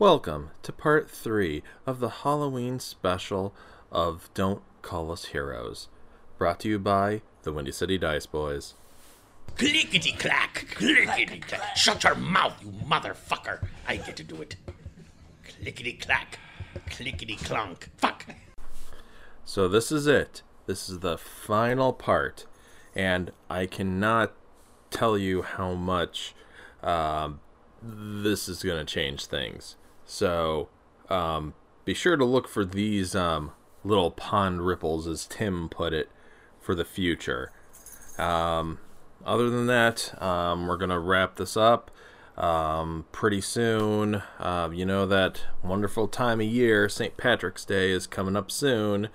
Welcome to part three of the Halloween special of Don't Call Us Heroes, brought to you by the Windy City Dice Boys. Clickety clack, clickety clack. Shut your mouth, you motherfucker. I get to do it. Clickety clack, clickety clunk. Fuck. So, this is it. This is the final part, and I cannot tell you how much um, this is going to change things. So, um, be sure to look for these um, little pond ripples, as Tim put it, for the future. Um, other than that, um, we're going to wrap this up um, pretty soon. Uh, you know, that wonderful time of year, St. Patrick's Day, is coming up soon.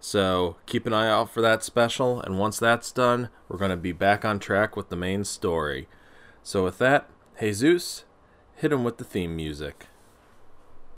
So keep an eye out for that special, and once that's done, we're going to be back on track with the main story. So with that, Jesus, hit him with the theme music.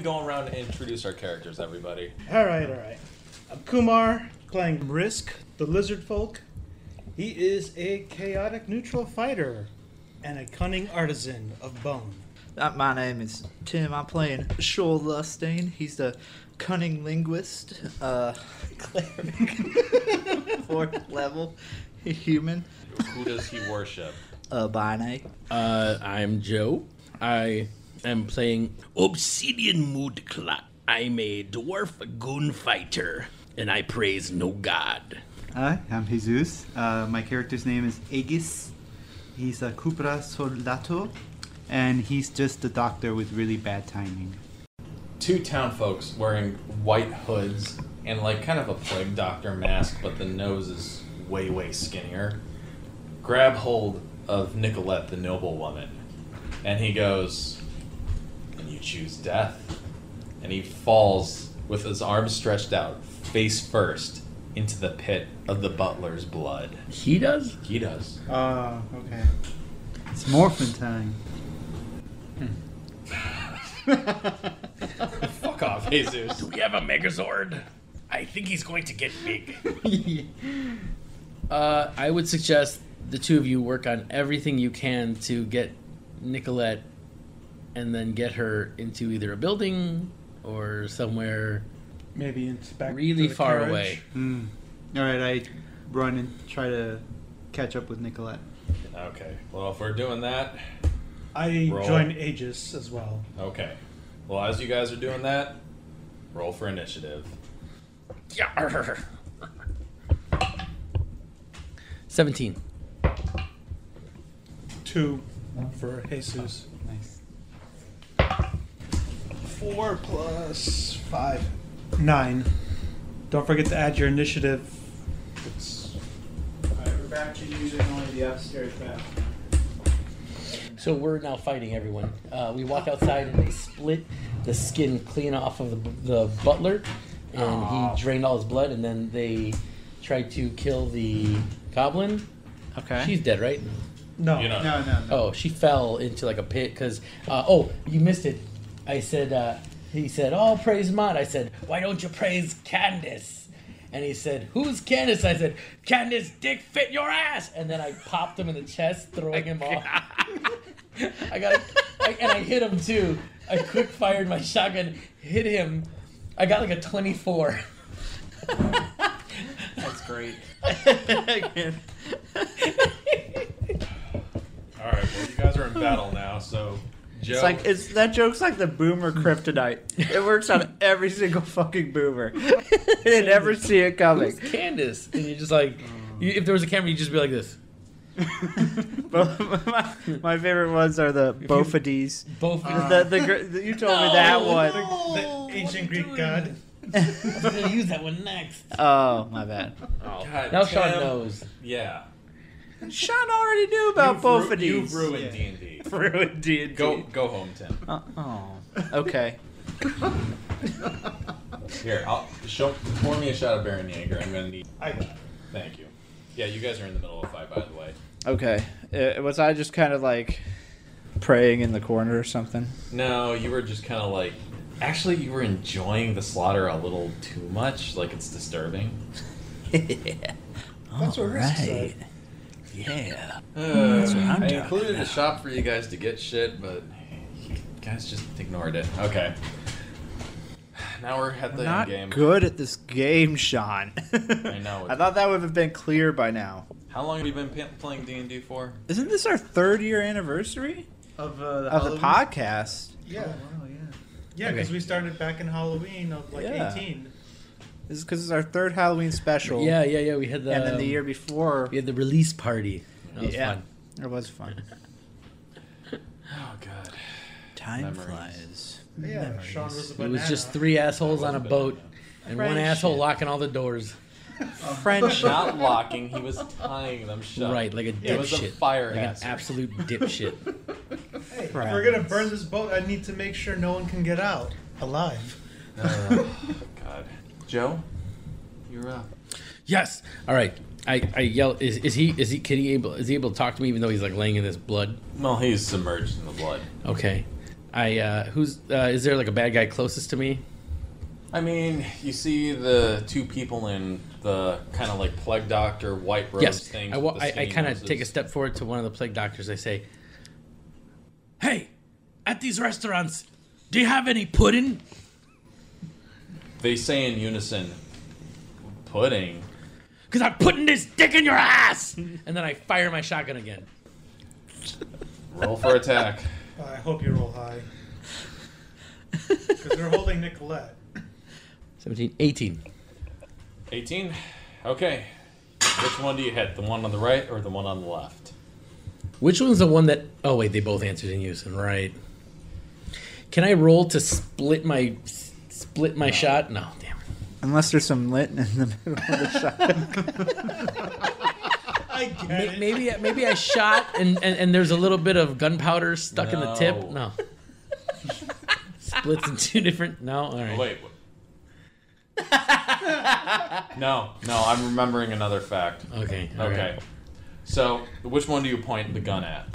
go around and introduce our characters, everybody? All right, all right. I'm Kumar playing Risk, the lizard folk. He is a chaotic neutral fighter and a cunning artisan of bone. Uh, my name is Tim. I'm playing Shoal Lustane. He's the cunning linguist, uh, cleric, fourth level human. Who does he worship? Uh, Bine. Uh, I'm Joe. I am playing Obsidian Mood Clock. I'm a dwarf gunfighter, and I praise no god. Hi, I'm Jesus. Uh, my character's name is Aegis. He's a Cupra Soldato, and he's just a doctor with really bad timing. Two town folks wearing white hoods and like kind of a plague doctor mask, but the nose is way, way skinnier. Grab hold of Nicolette, the noble woman, and he goes, And you choose death. And he falls with his arms stretched out, face first, into the pit of the butler's blood. he does. He does. Oh, okay. It's morphin time. Fuck off, Jesus. Do we have a Megazord? I think he's going to get big. Uh, I would suggest the two of you work on everything you can to get Nicolette, and then get her into either a building or somewhere Maybe inspect really the far carriage. away. Mm. All right, I run and try to catch up with Nicolette. Okay, well, if we're doing that, I Roll. join Aegis as well. okay. Well, as you guys are doing that, roll for initiative. Yeah. Seventeen. Two for Jesus. Nice. Four plus five. Nine. Don't forget to add your initiative. It's Alright, we're back to using only the upstairs map. So we're now fighting everyone. Uh, we walk outside and they split the skin clean off of the, the butler, and he drained all his blood. And then they tried to kill the goblin. Okay. She's dead, right? no. You know. No, no, no. Oh, she fell into like a pit because. Uh, oh, you missed it. I said. Uh, he said, "Oh, praise Mott." I said, "Why don't you praise Candace?" And he said, "Who's Candace?" I said, "Candace, dick fit your ass." And then I popped him in the chest, throwing him off. I got, I, and I hit him too. I quick fired my shotgun, hit him. I got like a twenty-four. That's great. All right, well, you guys are in battle now, so Joe. It's like it's that joke's like the boomer kryptonite. It works on every single fucking boomer. you never see it coming. Who's Candace? And you're just like, you, if there was a camera, you'd just be like this. But my, my favorite ones are the Bofades. Both. the, the, the you told me that one. The ancient Greek god. I was gonna use that one next. Oh, my bad. God, Now Sean Tim. knows. Yeah. Sean already knew about You've ru- Bofades. You've ruined D and D. ruined D&D. Go go home, Tim. Uh, oh, okay. Here, I'll show. Pour me a shot of Bärenjäger. I'm gonna need. I got it. Thank you. Yeah, you guys are in the middle of a fight, by the way. Okay. Uh, was I just kind of like praying in the corner or something? No, you were just kind of like. Actually, you were enjoying the slaughter a little too much. Like it's disturbing. That's what Risk said. Yeah. Uh, what I'm I talking included a about. shop for you guys to get shit, but you guys just ignored it. Okay. Now we're at the Not end game. good at this game, Sean. I know. I thought that would have been clear by now. How long have you been p- playing D and D for? Isn't this our third year anniversary Of, uh, the of the podcast? Yeah. Oh, wow, yeah. Yeah, because Okay. we started back in Halloween of like Yeah. 18. This is because it's our third Halloween special. Yeah, yeah, yeah. We had the And then the um, year before, we had the release party. That was Yeah. fun. it was fun. Oh God. Time Memories. flies. Yeah, Sean was a It was just three assholes on a boat, and one asshole locking all the doors. French, Not locking. He was tying them shut. Right, like a dipshit. It was a fire Like an absolute dipshit. Hey, if we're gonna burn this boat, I need to make sure no one can get out alive. Oh, God. Joe, you're up. yes. All right. I, I yell. Is, is he is he can he able is he able to talk to me even though he's like laying in this blood? Well, he's submerged in the blood. Okay. I uh who's uh is there like a bad guy closest to me? I mean, you see the two people in the kind of like plague doctor white robes yes. things. I, wa- I, I kind of take a step forward to one of the plague doctors. I say, "Hey, at these restaurants, do you have any pudding?" They say in unison, "Pudding." Because I'm putting this dick in your ass! and then I fire my shotgun again. Roll for attack. I hope you roll high. Because they're holding Nicolette. 17, 18. 18. Okay. Which one do you hit? The one on the right or the one on the left? Which one's the one that. Oh, wait, they both answered in unison, right? Can I roll to split my split my shot? No, damn. Unless there's some lit in the middle of the shot. I get May- it. Maybe maybe I shot and, and, and there's a little bit of gunpowder stuck in the tip. No. No. Splits in two different. No, all right. Oh, wait. no, no, I'm remembering another fact. Okay. all right. Okay. So, which one do you point the gun at?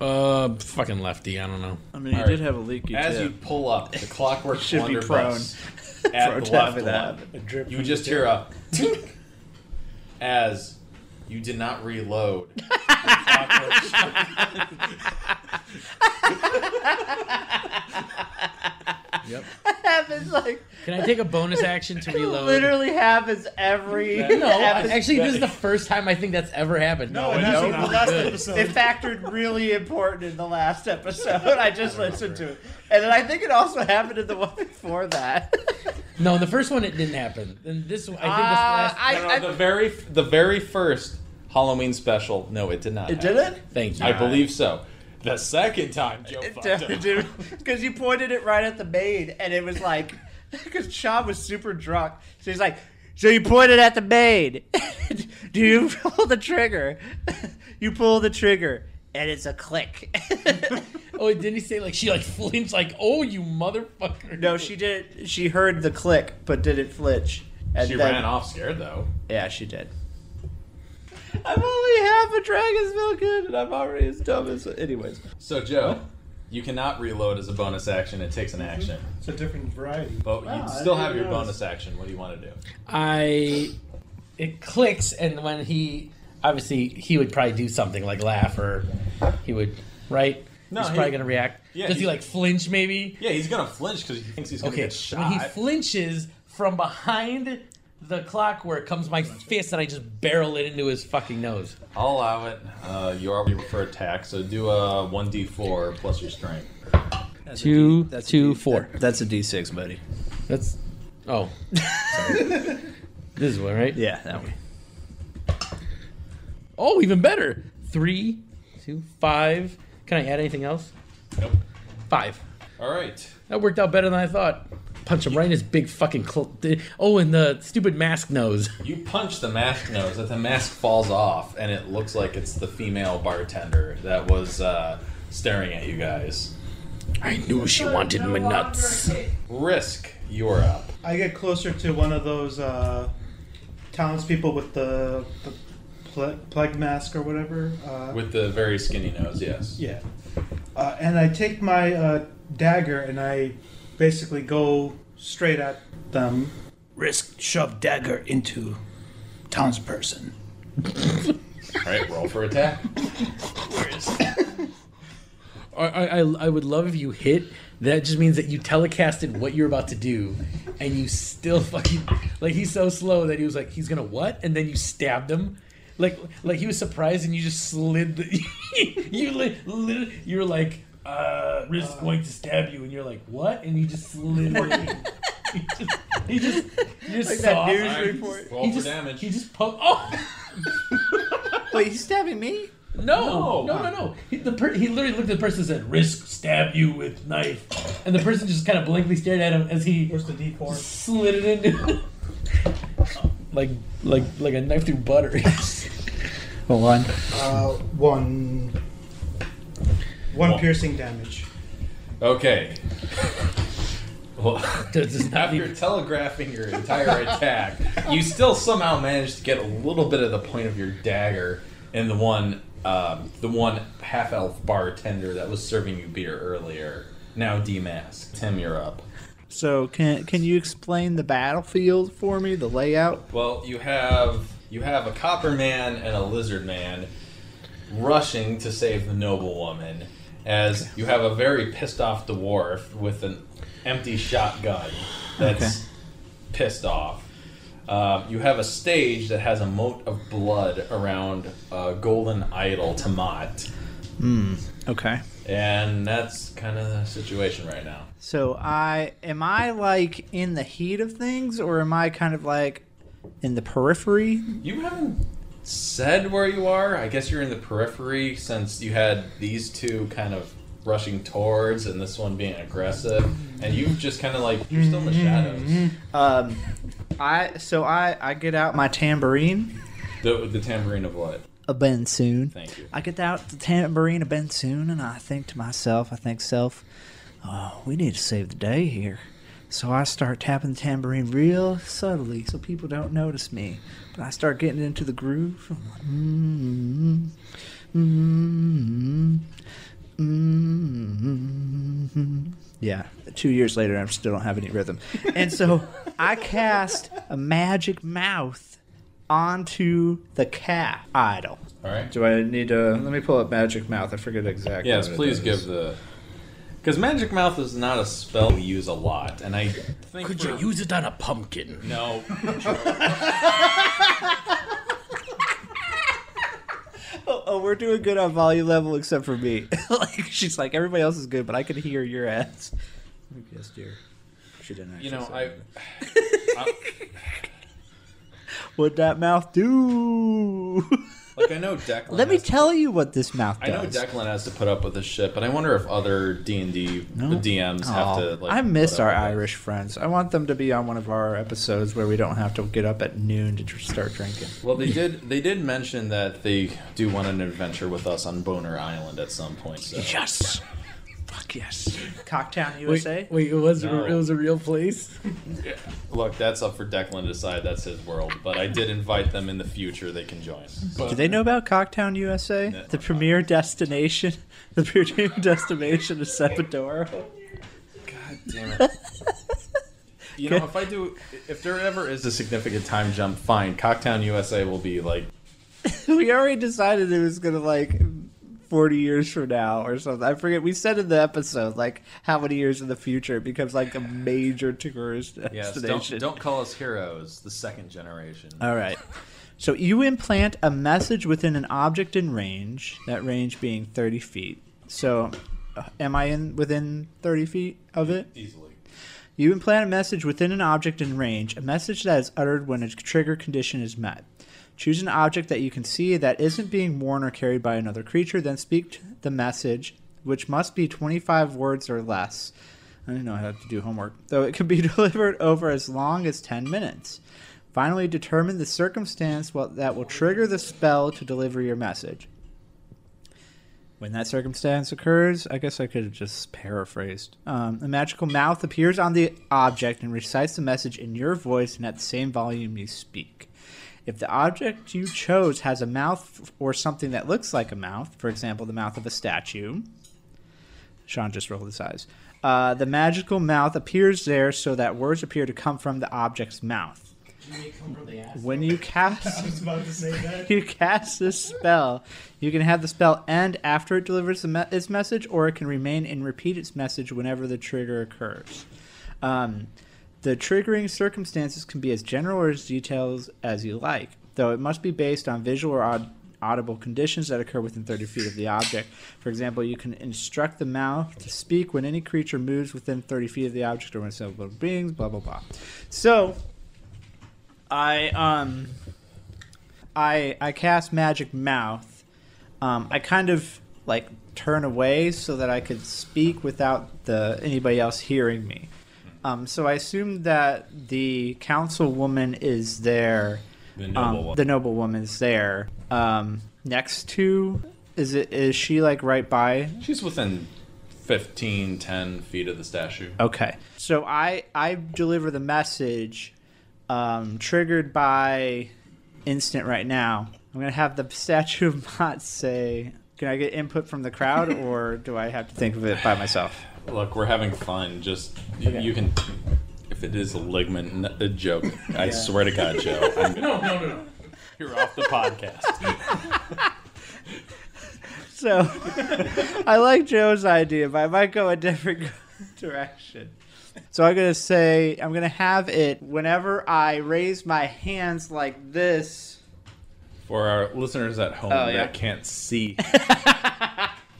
Uh, fucking lefty. I don't know. I mean, he Alright. did have a leaky As tip. you pull up the clockwork Should be blunderbuss at Prone the to left that one, you just hear a tink as you did not reload. The clockwork Yep. happens like Can I take a bonus action to reload? literally happens every. No, episode. actually, this is the first time I think that's ever happened. No, it it happened the last episode. It factored really important in the last episode. I just listened to it, and then I think it also happened in the one before that. No, the first one it didn't happen. And this, one I think this Uh, last. I- No, no, the very, the very first Halloween special. No, it did not. It happen. didn't. Thank you. I believe so. The second time, Joe fucked up. Because you pointed it right at the maid, and it was like, because Sean was super drunk, so he's like, "So you pointed at the maid? Do you pull the trigger? you pull the trigger, and it's a click." Oh, didn't he say like she like flinched like, oh you motherfucker? no, she did. She heard the click, but didn't flinch. And She then- ran off scared though. Yeah, she did. I'm only half a dragon's milk in, and I'm already as dumb as. Anyways, So Joe, you cannot reload as a bonus action. It takes an action, It's a different variety. but Wow, you I still didn't have your realize. bonus action. What do you want to do? I it clicks, and when he obviously he would probably do something like laugh or he would right. No, he's he- probably gonna react. Yeah, Does he he's- like flinch maybe? Yeah, he's gonna flinch because he thinks he's gonna Okay, get shot. when he flinches from behind the clockwork comes my fist, and I just barrel it into his fucking nose. I'll allow it. Uh, you already for attack, so do a one d four plus your strength. Two, two, four. that's a D6, buddy. That's oh, this is one right. Yeah, that one. Oh, even better. three, two, five. Can I add anything else? Nope. Five. All right. That worked out better than I thought. Punch him right in his big fucking. Cl- oh, and the stupid mask nose. You punch the mask nose, that the mask falls off, and it looks like it's the female bartender that was uh, staring at you guys. I knew she wanted my nuts. Risk, you're up. I get closer to one of those uh, townspeople with the, the ple- plague mask or whatever. Uh, With the very skinny nose, yes. yeah. Uh, and I take my uh, dagger and I basically go straight at them. Risk shove dagger into townsperson. All right, roll for attack. I, I, I would love if you hit. That just means that you telecasted what you're about to do, and you still fucking like he's so slow that he was like he's gonna what, and then you stabbed him, like like he was surprised and you just slid. The, you li, li, you were like uh, risk going to stab you, and you're like what, and you just slid. it. he just he just he just Like that saw- news Alright, report. Roll he for just damage. he just poked. Oh. Wait, he's stabbing me? No, no, no, no. He, the per- he literally looked at the person and said, "Risk stab you with knife," and the person just kind of blankly stared at him as he Where's the D4? slid it into, like, like, like a knife through butter. Hold on. Uh, one. One Well- piercing damage. Okay. Well, Does this not after be- telegraphing your entire attack, you still somehow managed to get a little bit of the point of your dagger in the one, um, the one half elf bartender that was serving you beer earlier. Now demasked. Tim, you're up. So can can you explain the battlefield for me, the layout? Well, you have you have a copper man and a lizard man rushing to save the noble woman, as you have a very pissed off dwarf with an empty shotgun that's pissed off. Um, you have a stage that has a moat of blood around a golden idol Tamat, Hmm. Okay. and that's kind of the situation right now. So I am I like in the heat of things or am I kind of like in the periphery? You haven't said where you are. I guess you're in the periphery since you had these two kind of rushing towards and this one being aggressive. And you've just kind of like, you're still in the shadows. Um I so I I get out my tambourine, The, the tambourine of what? a bensoon. Thank you. I get out the tambourine, a bensoon, and I think to myself, I think self, oh, we need to save the day here. So I start tapping the tambourine real subtly so people don't notice me. But I start getting into the groove. I'm like, mm, mm, mm, mm. Yeah, two years later, I still don't have any rhythm. And so I cast a magic mouth onto the cat idol. All right. Do I need to? Let me pull up Magic Mouth. I forget exactly. Yes, what it please give the. Because Magic Mouth is not a spell we use a lot. And I think. Could for- you use it on a pumpkin? No. Oh, oh, we're doing good on volume level except for me. like she's like everybody else is good, but I can hear your ass. Yes, dear. She didn't. Actually You know, say I. that. What'd that mouth do? Like, I know Declan. Let me tell you what this mouth does. I know. Declan has to put up with this shit, but I wonder if other D and D? DMs have to. Like, I miss our. Irish friends. I want them to be on one of our episodes where we don't have to get up at noon to start drinking. Well, they did. They did mention that they do want an adventure with us on Boner Island at some point. So. Yes. Fuck yes. Cocktown, USA. wait, it was No. it was a real place. Look, that's up for Declan to decide. That's his world. But I did invite them in the future. They can join. Do they know about Cocktown, USA? No. The premier destination, the premier destination of Sepidoro. God damn it. You know, if I do, if there ever is a significant time jump, fine. Cocktown, USA will be like we already decided it was gonna like forty years from now or something. I forget. We said in the episode like how many years in the future it becomes like a major tourist yes. destination. Don't don't call us heroes. The second generation. All right. So you implant a message within an object in range. That range being thirty feet. So, uh, am I in within thirty feet of it? Easily. You implant a message within an object in range, a message that is uttered when a trigger condition is met. Choose an object that you can see that isn't being worn or carried by another creature, then speak the message, which must be 25 words or less. I didn't know I had to do homework. Though it can be delivered over as long as 10 minutes. Finally, determine the circumstance that will trigger the spell to deliver your message. When that circumstance occurs, I guess I could have just paraphrased. Um, a magical mouth appears on the object and recites the message in your voice and at the same volume you speak. If the object you chose has a mouth or something that looks like a mouth, for example, the mouth of a statue, Sean just rolled his eyes. Uh, the magical mouth appears there so that words appear to come from the object's mouth. When you cast, was about to say that. you cast this spell, you can have the spell end after it delivers the me- its message, or it can remain and repeat its message whenever the trigger occurs. Um, the triggering circumstances can be as general or as detailed as you like, though it must be based on visual or aud- audible conditions that occur within 30 feet of the object. For example, you can instruct the mouth to speak when any creature moves within 30 feet of the object or when several beings, blah, blah, blah. So, I, um, I, I cast Magic Mouth. Um, I kind of, like, turn away so that I could speak without the anybody else hearing me. Um, so I assume that the councilwoman is there. The um, noble one. The noblewoman is there. Um, next to is it is she like right by? She's within 15, 10 feet of the statue. Okay. So I I deliver the message um, triggered by instant right now. I'm gonna have the statue of Mott say. Can I get input from the crowd, or do I have to think of it by myself? Look, we're having fun. Just you, Okay. you can. If it is a ligament, n- a joke, I swear to God, Joe. I'm gonna, No, no, no, no. you're off the podcast. So I like Joe's idea, but I might go a different direction. So I'm gonna say I'm gonna have it whenever I raise my hands like this. For our listeners at home Oh, yeah. that can't see,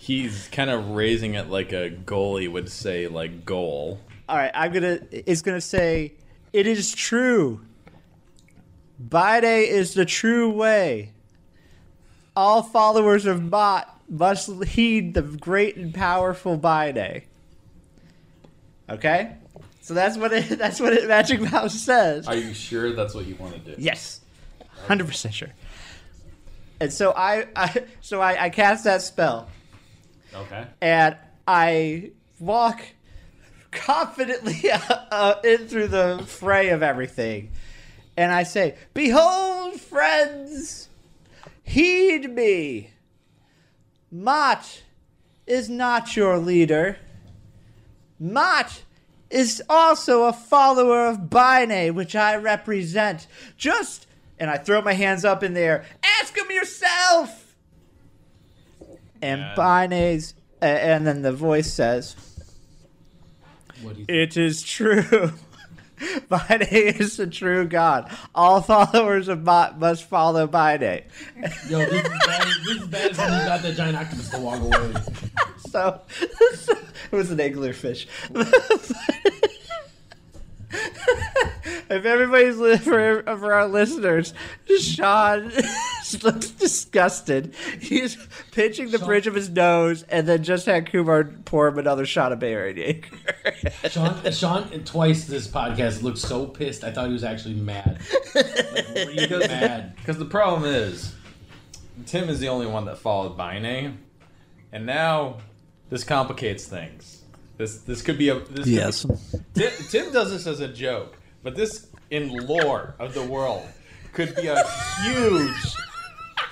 he's kind of raising it like a goalie would say, like goal. All right, I'm gonna. It's gonna say, "It is true. Bide is the true way. All followers of Mott must heed the great and powerful Bide." Okay, so that's what it. That's what it, Magic Mouth says. Are you sure that's what you want to do? Yes, hundred percent sure. And so I, I so I, I cast that spell, Okay. and I walk confidently uh, in through the fray of everything, and I say, "Behold, friends, heed me. Mott is not your leader. Mott." Is also a follower of Bine, which I represent. Just, and I throw my hands up in there. Ask him yourself. And Yeah. Bine's, a- uh, and then the voice says, What do you "It is true. Bine is the true God. All followers of Mott must follow Bine." Yo, this is bad. This is bad as when you got that giant octopus to walk away. So, it was an anglerfish. if everybody's li- for, for our listeners, Sean looks disgusted. He's pinching the bridge of his nose, and then just had Kumar pour him another shot of Baron Sean, Sean, twice this podcast looked so pissed. I thought he was actually mad. Like, really mad. Because the problem is, Tim is the only one that followed Bine, and now this complicates things. This this could be a this could be- Tim, Tim does this as a joke, but this in lore of the world could be a huge,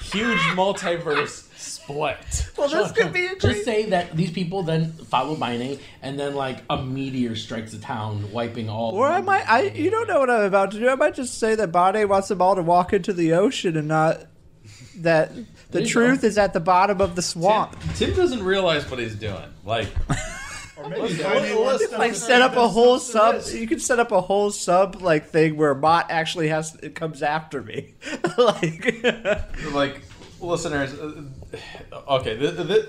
huge multiverse split. Well, this could be a Just say that these people then follow Bine, and then like a meteor strikes the town, wiping all. Or I might, I you don't know what I'm about to do. I might just say that Bane wants them all to walk into the ocean and not that the truth go. is at the bottom of the swamp. Tim doesn't realize what he's doing. Like, Or maybe Let's- Biden let's- wants them like set up a whole sub. You can set up a whole sub like thing where Mott actually has it comes after me. like like listeners. uh, Okay, th th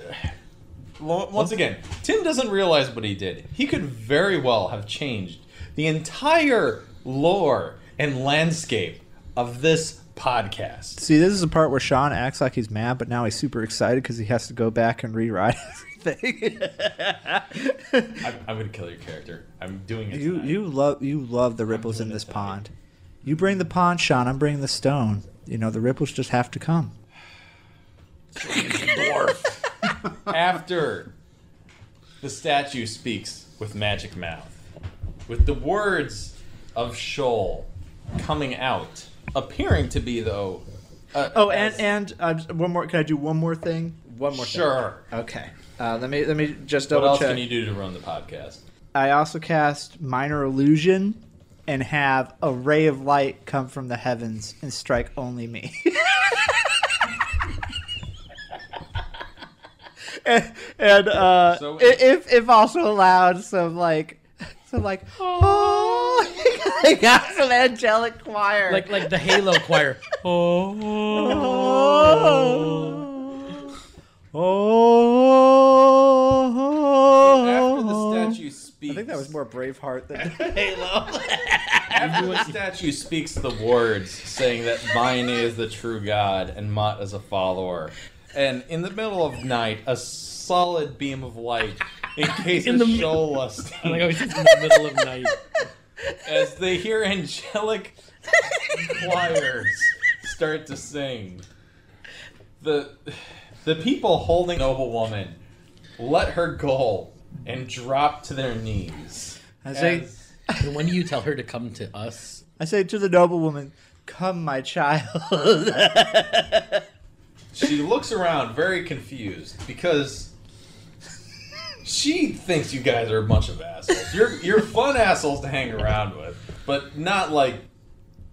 once again, Tim doesn't realize what he did. He could very well have changed the entire lore and landscape of this podcast. See, this is the part where Sean acts like he's mad, but now he's super excited because he has to go back and rewrite everything. I'm, I'm gonna kill your character. I'm doing it. you tonight. you love you love the ripples in this tonight. pond. You bring the pond, Sean. I'm bringing the stone. You know the ripples just have to come. After the statue speaks with magic mouth, with the words of Shoal coming out, appearing to be though. Uh, Oh, and as- and uh, one more. Can I do one more thing? One more. sure. Thing. Okay. Uh, let me let me just double check. What else check. can you do to run the podcast? I also cast minor illusion and have a ray of light come from the heavens and strike only me. and and, uh, So- if if also allowed some like some like oh, I got some angelic choir Like like the Halo choir. Oh. oh. After the oh. statue speaks, I think that was more Braveheart than Halo. After the statue speaks the words saying that Vine is the true God and Mott is a follower, and in the middle of night, a solid beam of light encases In the mi- Shola I like oh, how he's in the middle of night. as they hear angelic choirs start to sing. The the people holding noble woman let her go and drop to their knees. I say, As- when do you tell her to come to us? I say to the noblewoman, "Come, my child." She looks around very confused because she thinks you guys are a bunch of assholes. You're you're fun assholes to hang around with, but not like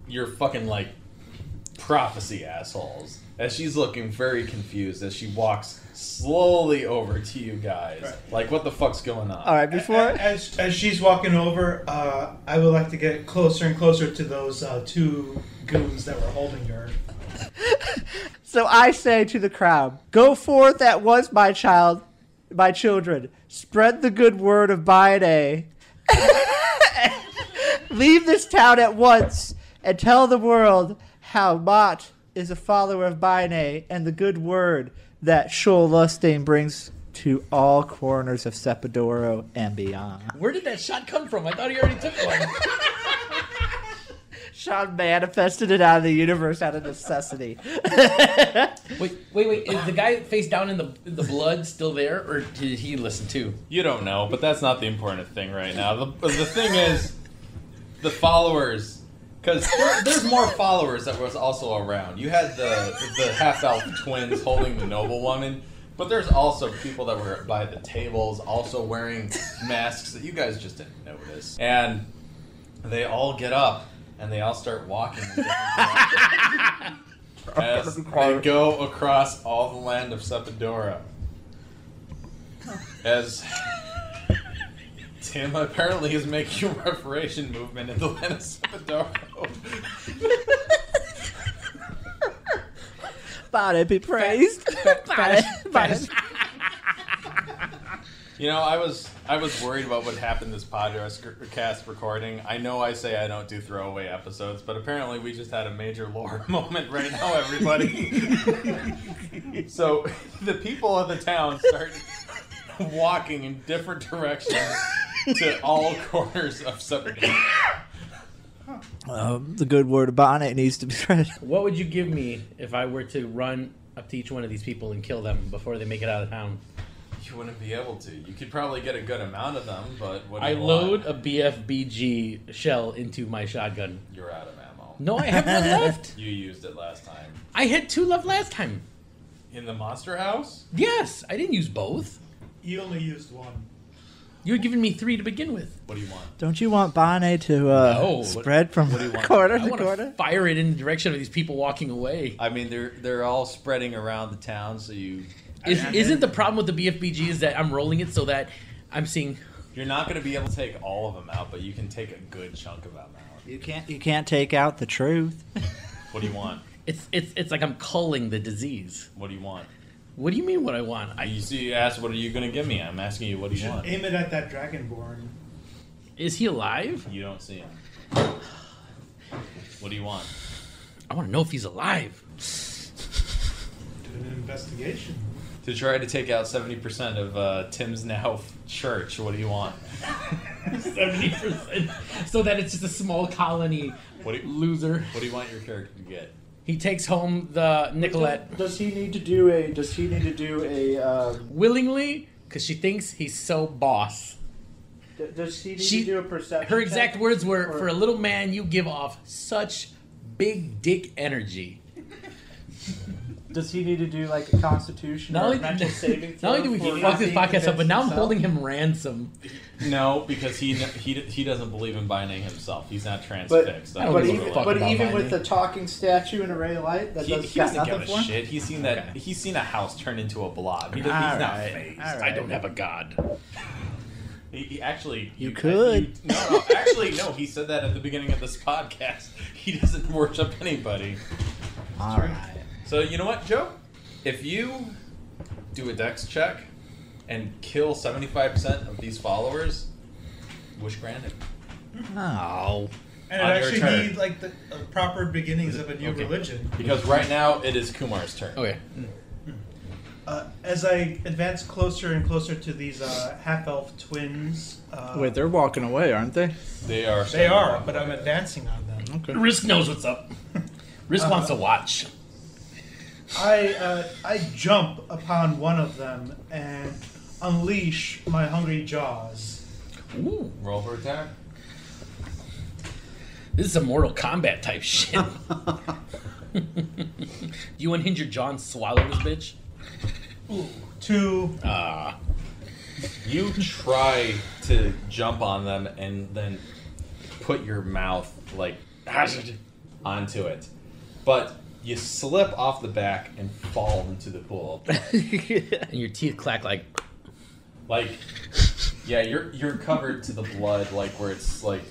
you're fucking like prophecy assholes. As she's looking very confused as she walks slowly over to you guys, like what the fuck's going on? All right, before As, as she's walking over, uh, I would like to get closer and closer to those uh, two goons that were holding her. so I say to the crowd, "Go forth That was my child, my children. Spread the good word of Bide. Leave this town at once and tell the world how Mott is a follower of Bine and the good word that Shul Lustain brings to all corners of Sepidoro and beyond." Where did that shot come from? I thought he already took one. Sean manifested it out of the universe out of necessity. Wait, wait, wait. Is the guy face down in the in the blood still there, or did he listen too? You don't know, but that's not the important thing right now. The, the thing is, the followers, because there, there's more followers that was also around. You had the the half elf twins holding the noble woman, but there's also people that were by the tables, also wearing masks that you guys just didn't notice, and they all get up and they all start walking. In different directions as they go across all the land of Sepidoro. As Tim apparently is making a reparation movement in the land of Sepidoro. Body be praised. Body, body. You know, I was I was worried about what happened this podcast recording. I know I say I don't do throwaway episodes, but apparently we just had a major lore moment right now, everybody. so the people of the town start walking in different directions to all corners of Sepidoro. Um, the good word about it needs to be spread. What would you give me if I were to run up to each one of these people and kill them before they make it out of town? You wouldn't be able to. You could probably get a good amount of them, but what do I you load want? a BFBG shell into my shotgun. You're out of ammo. No, I have one left. You used it last time I had two left last time. in the monster house. Yes, I didn't use both. You only used one. You had given me three to begin with. What do you want? Don't you want Bonnet to uh, No, spread from what do you want? corner I to want corner? to fire it in the direction of these people walking away. I mean, they're they're all spreading around the town, so you. Is, isn't the problem with the BFBG is that I'm rolling it so that I'm seeing You're not going to be able to take all of them out, but you can take a good chunk of them out. You can't. You can't take out the truth. What do you want? it's it's it's like I'm culling the disease. What do you want? What do you mean? What I want? I You see, you asked, what are you going to give me? I'm asking you, what do You you want? aim it at that dragonborn. is he alive? You don't see him. What do you want? I want to know if he's alive. Do an investigation. To try to take out 70% of uh, Tim's now church, what do you want? Seventy percent, so that it's just a small colony. What do you, Loser. what do you want your character to get? He takes home the Nicolette Does he need to do a? Does he need to do a? Um, willingly because she thinks he's so boss. d- does he need She- to do a perception? Her exact check? words were, Or- "For a little man, you give off such big dick energy." Does he need to do like a constitution Not or only, a mental saving throw? not only do we for fuck this podcast up, but convinced now I'm himself? holding him ransom. No, because he he he doesn't believe in binding himself. He's not transfixed. I don't but, even, but even with the talking statue and a ray of light, that he, does he got doesn't give nothing a for him. shit. He's seen that. Okay. He's seen a house turn into a blob. He, does, he's not Alright, phased. alright. I don't have a god. He, he actually. You he- could. he- no, no, actually, no. He said that at the beginning of this podcast. He doesn't worship anybody. All right. So you know what, Joe? If you do a dex check and kill seventy-five percent of these followers, wish granted. Oh. And it On your actually turn. need like the uh, proper beginnings of a new Okay. religion. Because right now it is Kumar's turn. Okay. Uh, as I advance closer and closer to these uh, half-elf twins, uh, Wait, they're walking away, aren't they? They are. they are, but I'm advancing on them. Okay. Risk knows what's up. Risk wants to watch. I uh, I jump upon one of them and unleash my hungry jaws. Ooh, roll for attack. this is a Mortal Kombat type shit. you unhinge your jaw and swallow this bitch? Ooh. Two. Ah. You try to jump on them and then put your mouth like onto it, but you slip off the back and fall into the pool. and your teeth clack like. Like, yeah, you're you're covered to the blood, like where it's like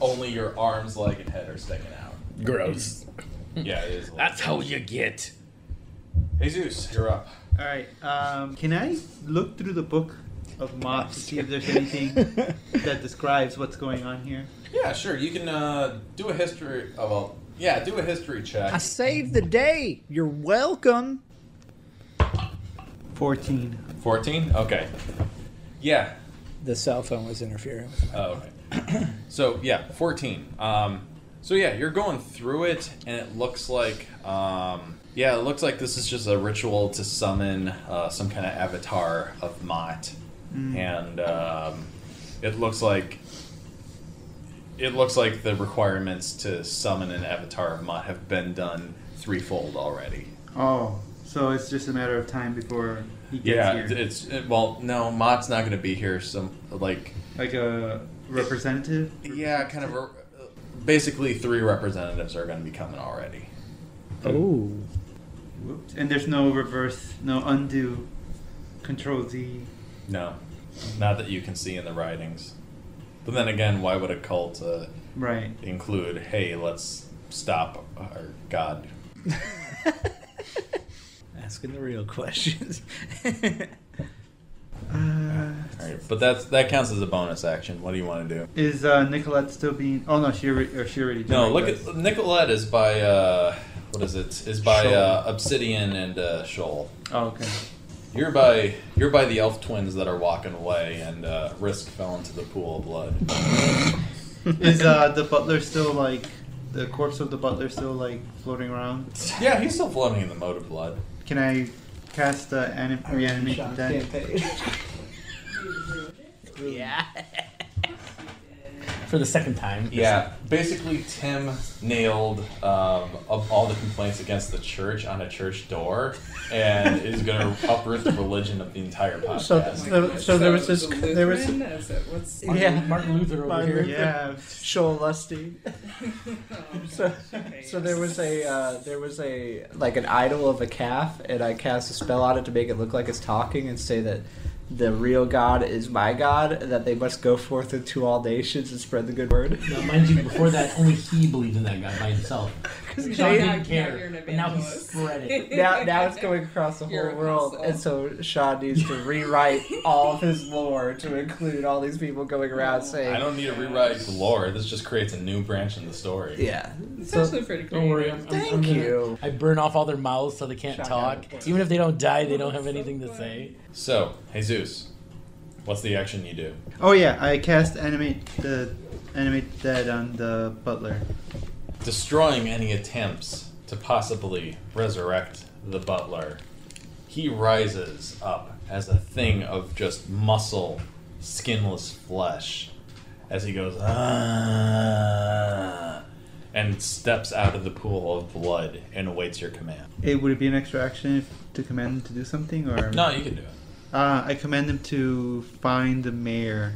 only your arms, leg, and head are sticking out. Gross. Yeah, it is. That's how you get. Jesus, you're up. All right. Um, can I look through the book of Mott to see if there's anything that describes what's going on here? Yeah, sure. You can uh, do a history. Oh well, yeah, do a history check. I saved the day. You're welcome. Fourteen. 14? Okay. Yeah. The cell phone was interfering. with my- Oh, okay. so, yeah, 14. Um, so, yeah, you're going through it, and it looks like, um, yeah, it looks like this is just a ritual to summon uh, some kind of avatar of Mott. And um, it looks like. It looks like the requirements to summon an avatar of Mott have been done threefold already. Oh, so it's just a matter of time before he gets Yeah, here. it's it, well, no, Mott's not going to be here. Some like like a representative. Yeah, kind of. A, basically, three representatives are going to be coming already. Oh. Whoops. And there's no reverse, no undo. Control Z. No, not that you can see in the writings. But then again, why would a cult uh, Right. include, "Hey, let's stop our god"? Asking the real questions. Uh, All right, but that's that counts as a bonus action. What do you want to do? is uh, Nicolette still being? Oh no, she already, or she already. did No, look at Nicolette is by uh, what is it? Is by uh, Obsidian and uh, Shoal. Oh, okay. You're by you're by the elf twins that are walking away, and uh, Risk fell into the pool of blood. Is uh, the butler still like the corpse of the butler still like floating around? Yeah, he's still floating in the moat of blood. Can I cast the anim- reanimation deck? yeah. For the second time. Yeah, basically, Tim nailed um, of all the complaints against the church on a church door, and is going to uproot the religion of the entire So, podcast. so, so there was this. There was. Is it? What's Yeah. Martin Luther over Martin here. Luther. Yeah. Shoal Lusty. so, so there was a uh, there was a like an idol of a calf, and I cast a spell on it to make it look like it's talking and say that the real God is my God, that they must go forth into all nations and spread the good word. Now, mind you, before that, only he believed in that God by himself. Sean They- didn't now care, but now he evangelist. spread it. now, now it's going across the whole world, and so Sean needs to rewrite all of his lore to include all these people going around oh. saying, I don't need to rewrite the lore. This just creates a new branch in the story. "Yeah." It's So, actually pretty cool. Don't worry. I'm, I'm, Thank I'm gonna- you. I burn off all their mouths so they can't Shut talk. Even if they don't die, they don't have anything to say. So, Jesus, what's the action you do? Oh yeah, I cast animate the animate that on the butler. Destroying any attempts to possibly resurrect the butler. He rises up as a thing of just muscle, skinless flesh as he goes, ah, and steps out of the pool of blood and awaits your command. It would it be an extra action if, to command him to do something, or No, you can do it. Uh, I command him to find the mayor.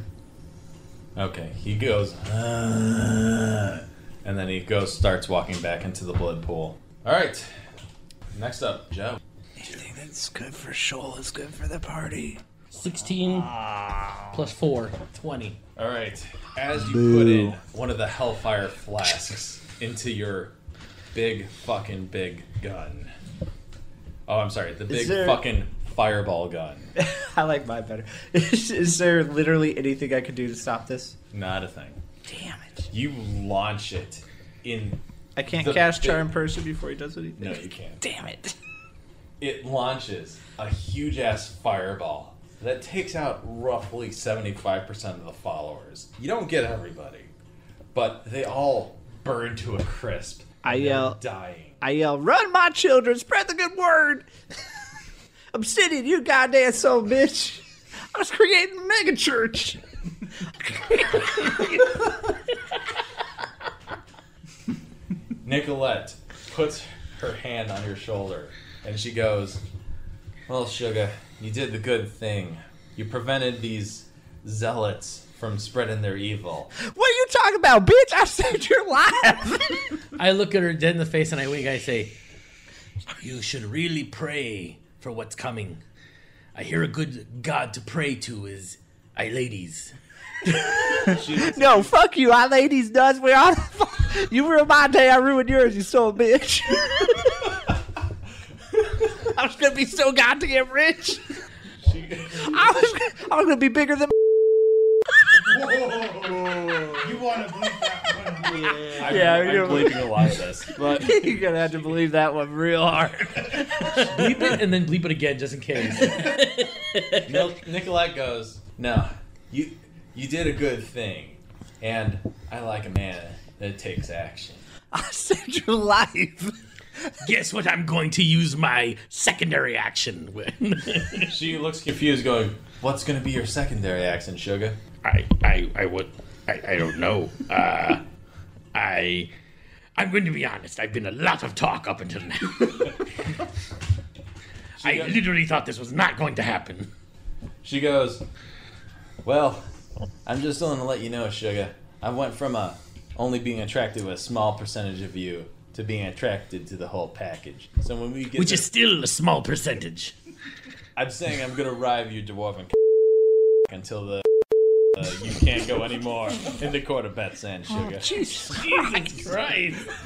Okay, he goes, "Ah," and then he goes, starts walking back into the blood pool. All right, next up, Joe. Anything that's good for Shoal is good for the party. 16 plus 4, 20. All right, as you put in one of the Hellfire flasks into your big fucking big gun. Oh, I'm sorry, the big there- fucking fireball gun. I like mine better. Is, is there literally anything I could do to stop this? Not a thing. Damn it! You launch it in. I can't The cast big- charm person before he does anything. No, you can't. Damn it! it launches a huge ass fireball that takes out roughly 75% of the followers. You don't get everybody, but they all burn to a crisp. I yell- dying. I yell, "Run, my children! Spread the good word!" Obsidian, you goddamn soul bitch! I was creating a mega church. Nicolette puts her hand on your shoulder and she goes, Well, Sugar, you did the good thing. You prevented these zealots from spreading their evil. What are you talking about, bitch? I saved your life. I look at her dead in the face and I wink. I say, You should really pray for what's coming. I hear a good God to pray to is I ladies. No, fuck you. I ladies nuts. We all. You ruined my day. I ruined yours. You soul bitch. I was gonna be so goddamn rich. I was. I was gonna be bigger than. You want to believe that one? I'm, Yeah, I'm you're- bleeping a lot of this. But You're gonna have to believe that one real hard. Bleep it and then bleep it again just in case. Nil- Nicolette goes, No, you you did a good thing, and I like a man that takes action. I saved your life. Guess what I'm going to use my secondary action with? She looks confused, going, "What's going to be your secondary action, Sugar?" I, I, I would, I, I don't know. Uh, I, I'm going to be honest. I've been a lot of talk up until now. I goes- literally thought this was not going to happen. She goes, "Well, I'm just going to let you know, Sugar. I went from a only being attracted to a small percentage of you to being attracted to the whole package. So when we get, Which to- is still a small percentage. I'm saying I'm going to rive you, dwarven until the." Uh, you can't go anymore in the court of Bet's End, Sugar. Jesus Christ.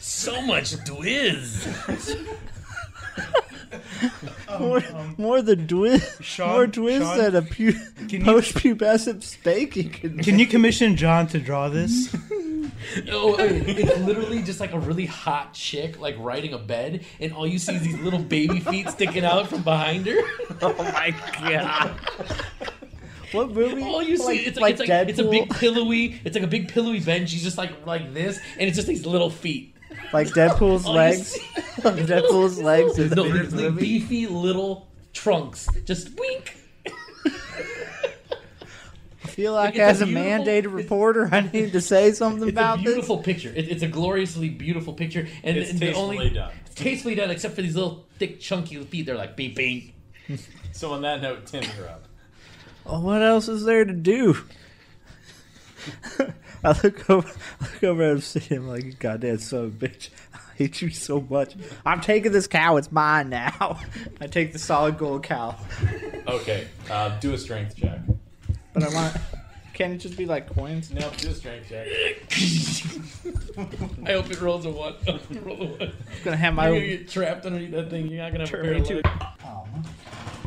So much dwiz. More, um, um, more than twist. Sean- more twist Sean, than a pu- you- post-pubescent spanking. Can, Can you commission John to draw this? Oh, it's literally just like a really hot chick, like riding a bed, and all you see is these little baby feet sticking out from behind her. Oh my god. What movie? All you see, Like- it's like, like it's like it's a big pillowy, it's like a big pillowy bench. She's just like like this, and it's just these little feet. Like Deadpool's All legs. Deadpool's legs. in the No, beginning they're the like movie. beefy little trunks, just wink. I feel like It's a as a beautiful- mandated reporter, I need to say something It's a about this. beautiful picture. It, it's a gloriously beautiful picture, and, It's and the tastefully only done. it's tastefully done, except for these little thick, chunky feet. They're like beep beep. So on that note, Tim, you're up. Well, what else is there to do? I look over, I look over at him, like, goddamn son of a bitch. I hate you so much. I'm taking this cow. It's mine now. I take the solid gold cow. Okay, uh, do a strength check. But I want. Can it just be like coins? No, do a strength check. I hope it rolls a one. I hope it rolls a one. I'm gonna have my. You're gonna get trapped underneath that thing. You're not gonna have a pair Turn of me legs. Oh,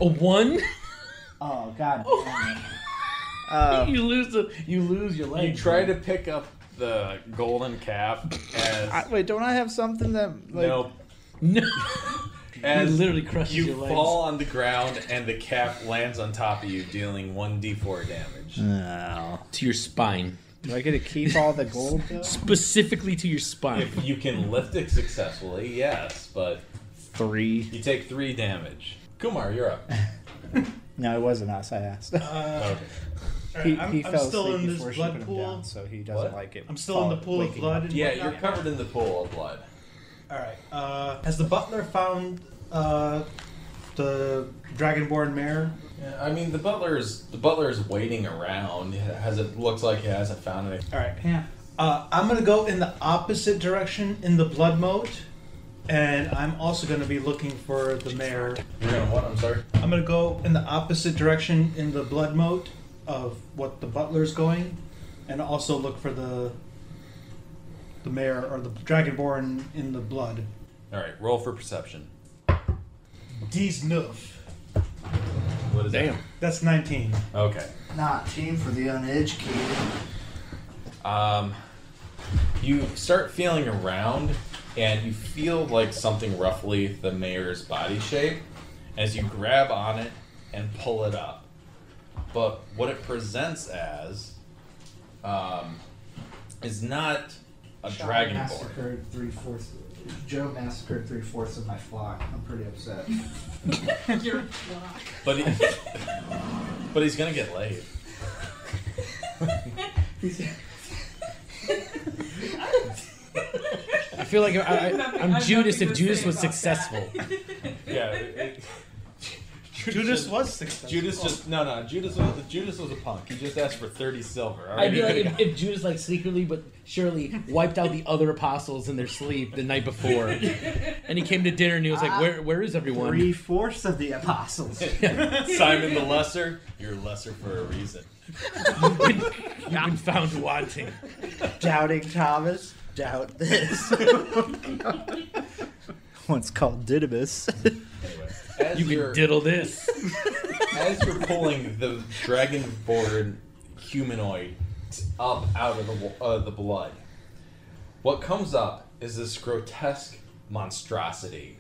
A one? oh God. Uh, you lose the. You lose your leg. You try to pick up the golden cap as I, wait, don't I have something that like? no, No. as It literally crushes you your legs. fall on the ground and the cap lands on top of you, dealing one d4 damage. No. to your spine. Do I get to keep all the gold? Though? Specifically to your spine. If you can lift it successfully, yes, but Three. you take three damage. Kumar, you're up. No, it wasn't us. I asked. Uh, Okay. he I'm, he I'm fell still asleep in this before she blood put him pool. down, so he doesn't What? like it. I'm still in the pool of blood. and Yeah, whatnot. you're covered in the pool of blood. All right. Uh, has the butler found uh, the dragonborn mare? Yeah, I mean the butler's the butler's waiting around. Has it looks like he hasn't found anything. All right. Uh, I'm gonna go in the opposite direction in the blood moat, and I'm also gonna be looking for the mayor. You're gonna what? I'm sorry. I'm gonna go in the opposite direction in the blood moat of what the butler's going, and also look for the the mare or the dragonborn in the blood. All right, roll for perception. D's Noof. What is Damn. That's 19. that? Okay. Not team for the uneducated. Um, you start feeling around, and you feel like something roughly the mayor's body shape as you grab on it and pull it up. But what it presents as um, is not a dragonborn. massacred three fourths. Joe massacred three fourths of my flock. I'm pretty upset. But he, but he's gonna get laid. I feel like I, I, I'm Judas if Judas was successful. Yeah. it- Judas was successful. Judas just no no Judas was Judas was a punk. He just asked for thirty silver. I'd be like if, if Judas like secretly but surely wiped out the other apostles in their sleep the night before, and he came to dinner and he was like, "Where where is everyone?" Three fourths of the apostles. Simon the Lesser, you're lesser for a reason. You've been, you've been found wanting. Doubting Thomas. Doubt this. One's called Didymus. Anyway, as You you're can diddle this. as you're pulling the dragonborn humanoid up out of the uh, the blood, what comes up is this grotesque monstrosity,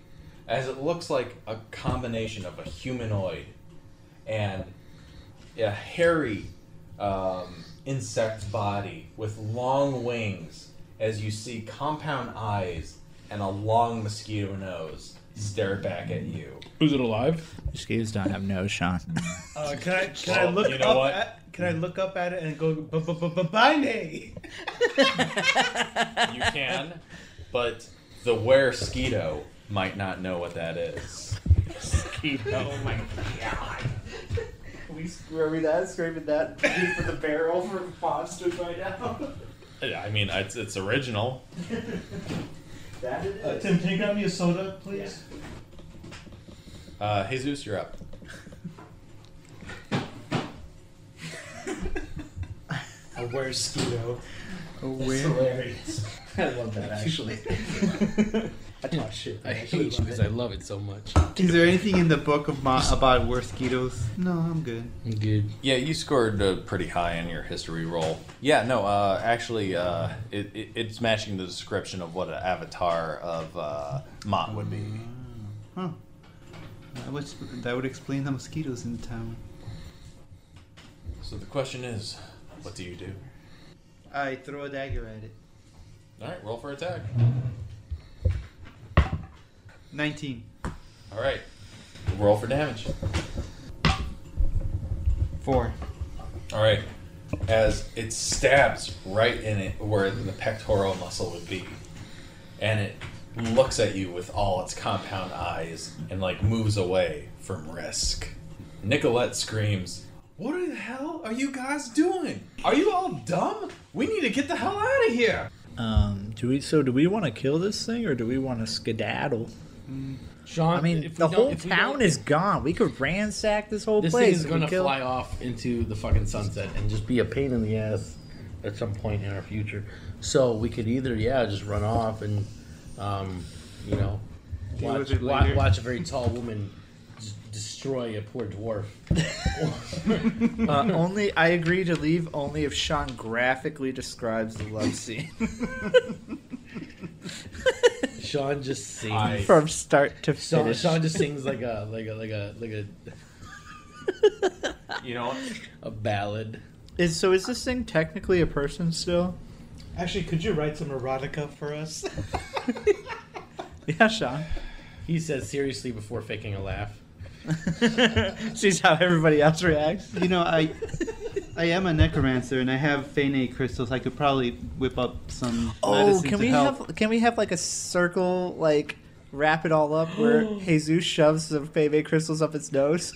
as it looks like a combination of a humanoid and a hairy um, insect body with long wings, as you see compound eyes and a long mosquito nose stare back at you. Who's it alive? Mosquitoes don't have nose, Sean. Uh, can I can I Well, look you know up what? at can I look up at it and go b b b b binary? You can, but the Weresquito might not know what that is. oh my god. We screaming that, screaming that, for the barrel for monsters right now. Yeah, I mean, it's, it's original. That it Uh. Tim, can you grab me a soda, please? Uh, Jesus, you're up. A Weresquito. hilarious. I love that actually. Oh shit. I hate you because I love it so much. Is there anything in the book of mo- about mosquitoes? No, I'm good. I'm good. Yeah, you scored uh, pretty high on your history roll. Yeah, no, uh, actually, uh, it, it, it's matching the description of what an avatar of uh, Ma would be. Huh. That would, that would explain the mosquitoes in the town. So the question is, what do you do? I throw a dagger at it. All right, roll for attack. 19. All right, roll for damage. Four. All right, as it stabs right in it where the pectoral muscle would be, and it looks at you with all its compound eyes and like moves away from risk. Nicolette screams, "What the hell are you guys doing? Are you all dumb? We need to get the hell out of here!" Um, do we? So, do we want to kill this thing, or do we want to skedaddle? Sean, I mean, if the whole town is gone. We could ransack this whole This place. thing is gonna kill- fly off into the fucking sunset and just be a pain in the ass at some point in our future. So we could either, yeah, just run off and, um, you know, Deal watch, with it wa- later. watch a very tall woman just destroy a poor dwarf. Uh, only I agree to leave only if Sean graphically describes the love scene Sean just sings. I- from start to Sean, finish. Sean just sings like a like a like a like a, You know, a ballad. Is so? Is this thing technically a person still? Actually, could you write some erotica for us? Yeah, Sean. He says seriously before faking a laugh. Sees how everybody else reacts. You know, I I am a necromancer and I have Fene crystals. I could probably whip up some Oh, can to we help. have can we have like a circle like wrap it all up where Jesus shoves the Febe crystals up its nose?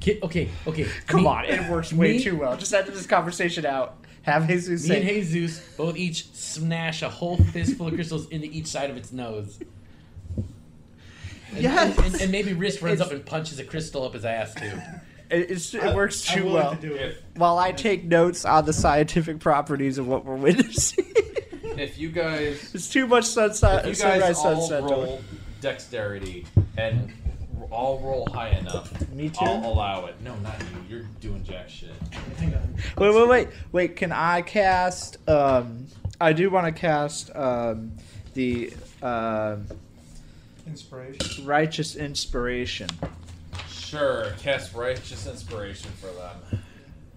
Ki- okay, okay. Come me- on, it works way me- too well. Just after this conversation out, have Jesus Me and say, Jesus both each smash a whole fistful of crystals into each side of its nose. And, Yes! and, and maybe Risk runs It's- up and punches a crystal up his ass too. it, it's, it works I'm too willing well. to do it. While I take notes on the scientific properties of what we're witnessing. if you guys it's too much sunset. if you sunrise, guys all sunset. roll dexterity and all roll high enough, Me too? I'll allow it. No, not you. You're doing jack shit. Hang on. Wait, wait, wait, wait. Can I cast? Um, I do want to cast um, the um Inspiration. righteous inspiration. Sure, cast righteous inspiration for them.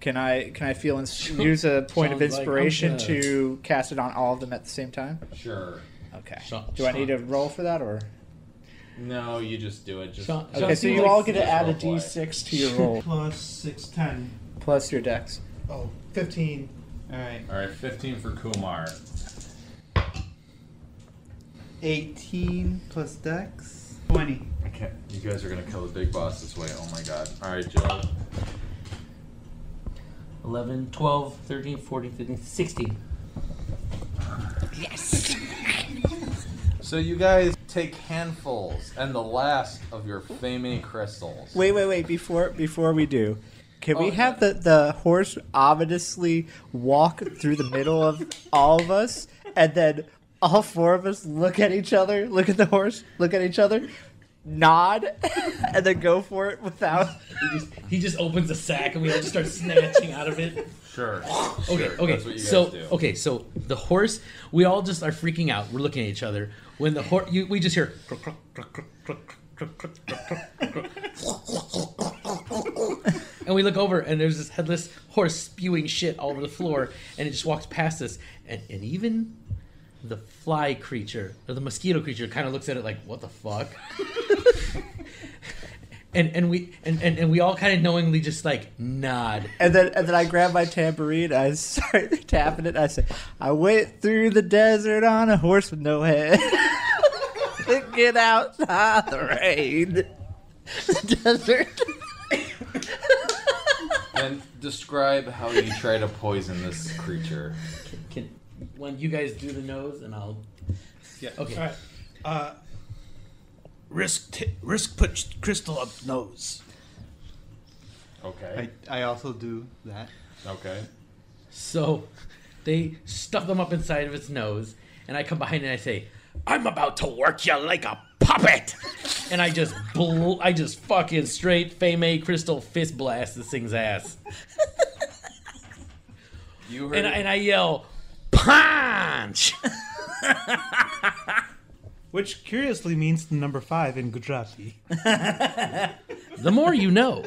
Can I? Can I feel ins- use a point of Sounds like I'm inspiration gonna- cast it on all of them at the same time? Sure. Okay. Sean- Do I need to roll for that or? No, you just do it. Just Sean- just Okay, so you all get to just add a roleplay. d6 to your roll Plus 6, 10. plus your dex. Oh, 15. All right, All right, 15 for Kumar. 18 plus dex, 20. Okay, you guys are gonna kill the big boss this way. Oh my god. All right, Joe. 11, 12, 13, 14, 15, 16. Yes! So you guys take handfuls and the last of your Fame crystals. Wait, wait, wait! Before before we do, can we Oh, have the the horse ominously walk through the middle of all of us, and then all four of us look at each other, look at the horse, look at each other, nod, and then go for it without. He just, he just opens a sack and we all just start snatching out of it. Sure. okay. Sure. Okay. So do. okay. So the horse. We all just are freaking out. We're looking at each other. When the horse, we just hear. and we look over, and there's this headless horse spewing shit all over the floor, and it just walks past us, and, and even the fly creature, or the mosquito creature, kind of looks at it like, what the fuck? and and we and, and, and we all kind of knowingly just like nod. And then and then I grab my tambourine, I start tapping it. And I say, "I went through the desert on a horse with no head, get outside the rain, the desert." And describe how you try to poison this creature. Can when you guys do the nose, and I'll. Yeah. Okay. All right. Uh, risk, t- risk put crystal up nose. Okay. I, I also do that. Okay. So they stuff them up inside of its nose, and I come behind and I say, I'm about to work you like a puppet. and I just bl- I just fucking straight Fame Crystal fist blast this thing's ass, You heard. and I, and I yell, punch! Which curiously means the number 5 in Gujarati. the more you know.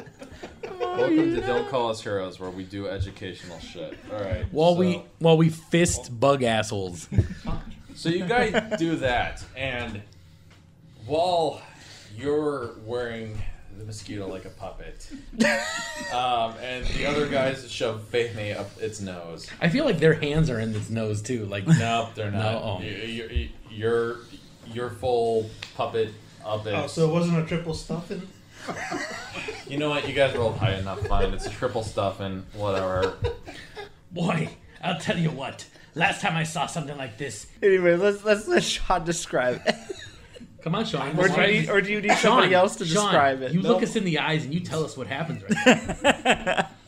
Welcome to Don't Call Us Heroes, where we do educational shit. All right. While so, we while we fist bug assholes. So you guys do that, and while you're wearing the mosquito like a puppet, um, and the other guys shove Faithme up its nose. I feel like their hands are in its nose too. Like No, they're not. No, oh. You- you- You're you're full puppet up its. Oh, so it wasn't a triple stuffing? You know what? You guys rolled high enough. Fine. It's a triple stuffing. whatever. boy, I'll tell you what. Last time I saw something like this, Anyway, let's let's let Sean describe it. Come on, Sean. Or do, you need, or do you need somebody else to Sean, describe it? You look us in the eyes and you tell us what happens right now.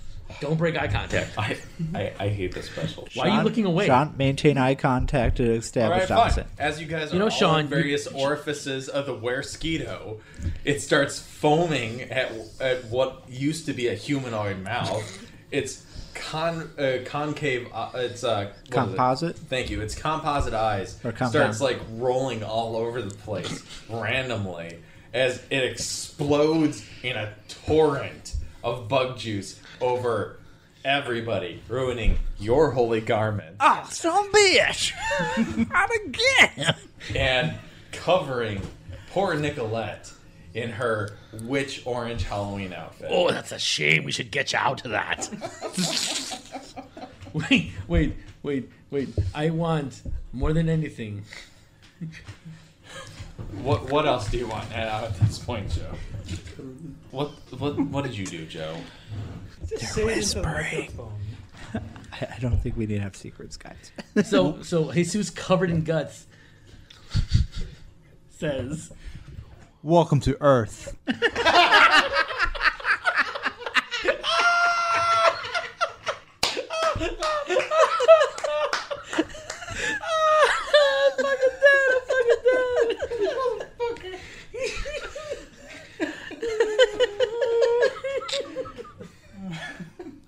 Don't break eye contact. I, I, I hate this special. Why are you looking away? Sean, maintain eye contact to All right, establish fine. opposite. As you guys are You know, all Sean, in various you- orifices of the Weresquito, it starts foaming at, at what used to be a humanoid mouth. It's con uh, concave. Uh, it's uh, is it? Composite? Thank you. It's composite eyes. Or compound. starts like rolling all over the place randomly as it explodes in a torrent of bug juice over everybody, ruining your holy garment Oh, some bitch! Not again! and covering poor Nicolette in her witch orange Halloween outfit. Oh, that's a shame. We should get you out of that. Wait, wait, wait, wait. I want more than anything. What what else do you want now at this point, Joe? What what what did you do, Joe? Just say it into. I I don't think we need to have secrets, guys. So, so Jesus covered in guts says, Welcome to Earth.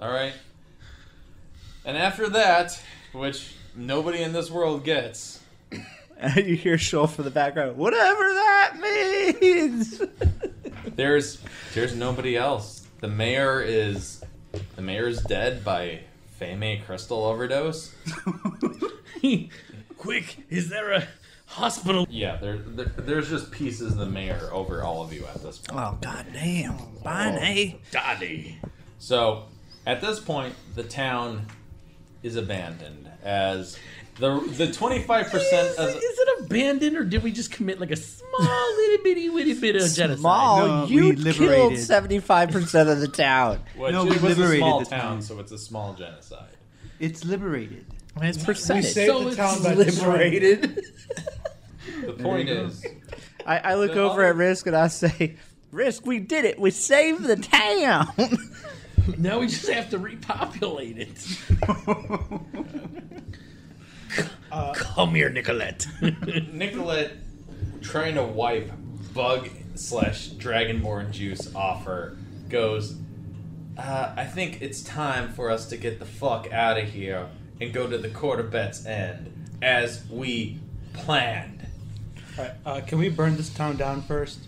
All right. And after that, which nobody in this world gets, you hear Shoal from the background, whatever that means! there's there's nobody else. The mayor is the mayor's dead by Fame crystal overdose. Quick, is there a hospital? Yeah, there, there there's just pieces of the mayor over all of you at this point. oh, goddamn. Bonnie. Oh, Daddy. So, at this point, the town is abandoned as the the 25% is, of the, is it abandoned or did we just commit like a small little bitty witty bit of genocide? Small, No, you killed liberated. 75% of the town. which No, it we was a liberated small the town, town. so it's a small genocide. It's liberated. I mean, it's We percentage. saved So the it's town by destroying it. liberated. The point is, I, I look The over other- at Risk and I say, Risk, we did it. We saved the town. Now we just have to repopulate it. Come here, Nicolette. Nicolette trying to wipe bug slash dragonborn juice off her goes. Uh, I think it's time for us to get the fuck out of here and go to the court of Bet's End as we planned. Alright, uh, can we burn this town down first?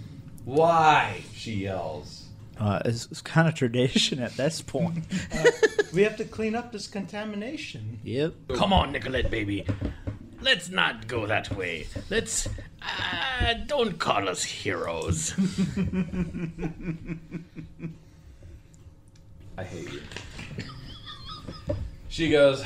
Why? She yells. Uh, it's, it's kind of tradition at this point. We have to clean up this contamination. yep. Come on, Nicolette, baby. Let's not go that way. Let's. Uh, don't call us heroes. I hate you. She goes,